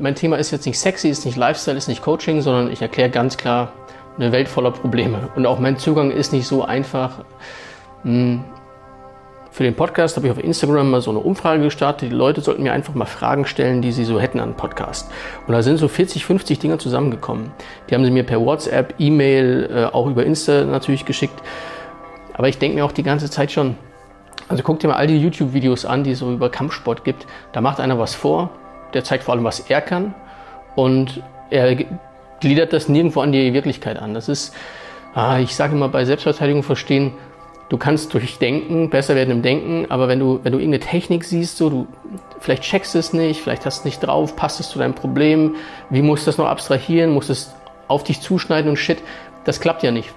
Mein Thema ist jetzt nicht sexy, ist nicht Lifestyle, ist nicht Coaching, sondern ich erkläre ganz klar eine Welt voller Probleme. Und auch mein Zugang ist nicht so einfach. Hm, für den Podcast habe ich auf Instagram mal so eine Umfrage gestartet. Die Leute sollten mir einfach mal Fragen stellen, die sie so hätten an Podcast. Und da sind so 40, 50 Dinge zusammengekommen. Die haben sie mir per WhatsApp, E-Mail, äh, auch über Insta natürlich geschickt. Aber ich denke mir auch die ganze Zeit schon, also guck dir mal all die YouTube-Videos an, die es so über Kampfsport gibt. Da macht einer was vor, der zeigt vor allem, was er kann und er gliedert das nirgendwo an die Wirklichkeit an. Das ist, ah, ich sage immer bei Selbstverteidigung verstehen, du kannst durch Denken besser werden im Denken, aber wenn du, wenn du irgendeine Technik siehst, so du vielleicht checkst es nicht, vielleicht hast du es nicht drauf, passt es zu deinem Problem, wie musst du das noch abstrahieren, musst es auf dich zuschneiden und shit, das klappt ja nicht.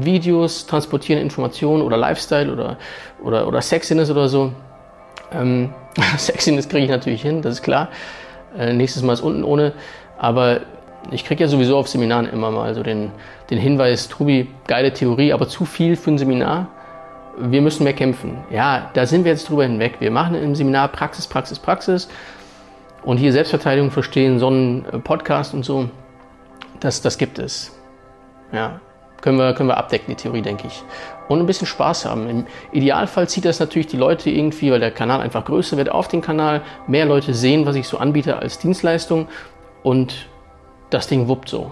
Videos transportieren Informationen oder Lifestyle oder, oder, oder Sexiness oder so. Ähm, Sexiness kriege ich natürlich hin, das ist klar. Äh, nächstes Mal ist unten ohne. Aber ich kriege ja sowieso auf Seminaren immer mal so den, den Hinweis, Trubi, geile Theorie, aber zu viel für ein Seminar. Wir müssen mehr kämpfen. Ja, da sind wir jetzt drüber hinweg. Wir machen im Seminar Praxis, Praxis, Praxis. Und hier Selbstverteidigung verstehen, so einen äh, Podcast und so, das, das gibt es. Ja, können wir, können wir abdecken, die Theorie, denke ich. Und ein bisschen Spaß haben. Im Idealfall zieht das natürlich die Leute irgendwie, weil der Kanal einfach größer wird, auf den Kanal. Mehr Leute sehen, was ich so anbiete als Dienstleistung. Und das Ding wuppt so.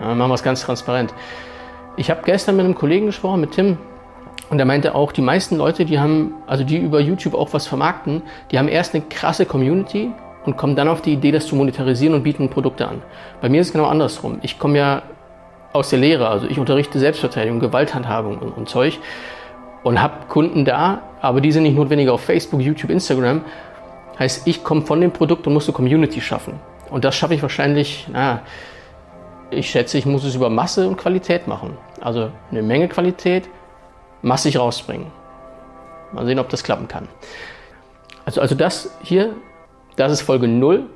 Ja, machen wir es ganz transparent. Ich habe gestern mit einem Kollegen gesprochen, mit Tim, und er meinte auch, die meisten Leute, die haben, also die über YouTube auch was vermarkten, die haben erst eine krasse Community und kommen dann auf die Idee, das zu monetarisieren und bieten Produkte an. Bei mir ist es genau andersrum. Ich komme ja aus der Lehre. Also ich unterrichte Selbstverteidigung, Gewalthandhabung und, und Zeug und habe Kunden da, aber die sind nicht notwendig auf Facebook, YouTube, Instagram. Heißt, ich komme von dem Produkt und muss eine Community schaffen. Und das schaffe ich wahrscheinlich, na, ich schätze, ich muss es über Masse und Qualität machen. Also eine Menge Qualität, massig rausbringen. Mal sehen, ob das klappen kann. Also, also das hier, das ist Folge 0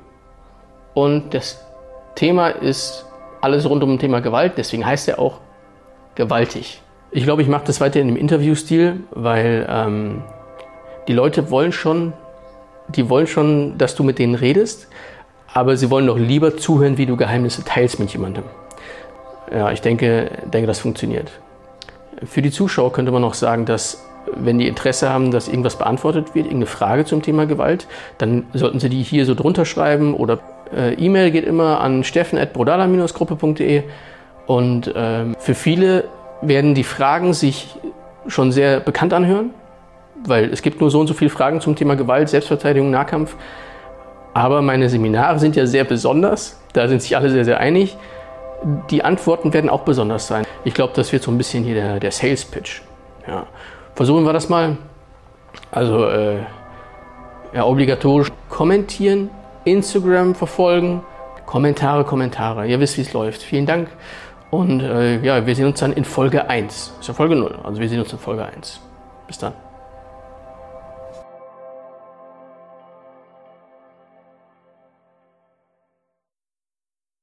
und das Thema ist alles rund um das Thema Gewalt. Deswegen heißt er auch gewaltig. Ich glaube, ich mache das weiter in dem Interviewstil, weil ähm, die Leute wollen schon, die wollen schon, dass du mit denen redest, aber sie wollen doch lieber zuhören, wie du Geheimnisse teilst mit jemandem. Ja, ich denke, denke, das funktioniert. Für die Zuschauer könnte man noch sagen, dass wenn die Interesse haben, dass irgendwas beantwortet wird, irgendeine Frage zum Thema Gewalt, dann sollten sie die hier so drunter schreiben oder äh, E-Mail geht immer an steffen.brodala-gruppe.de und ähm, für viele werden die Fragen sich schon sehr bekannt anhören, weil es gibt nur so und so viele Fragen zum Thema Gewalt, Selbstverteidigung, Nahkampf. Aber meine Seminare sind ja sehr besonders, da sind sich alle sehr, sehr einig. Die Antworten werden auch besonders sein. Ich glaube, das wird so ein bisschen hier der, der Sales Pitch. Ja. Versuchen wir das mal. Also äh, ja, obligatorisch kommentieren, Instagram verfolgen. Kommentare, Kommentare. Ihr wisst, wie es läuft. Vielen Dank. Und äh, ja, wir sehen uns dann in Folge 1. Das ist ja Folge 0. Also wir sehen uns in Folge 1. Bis dann.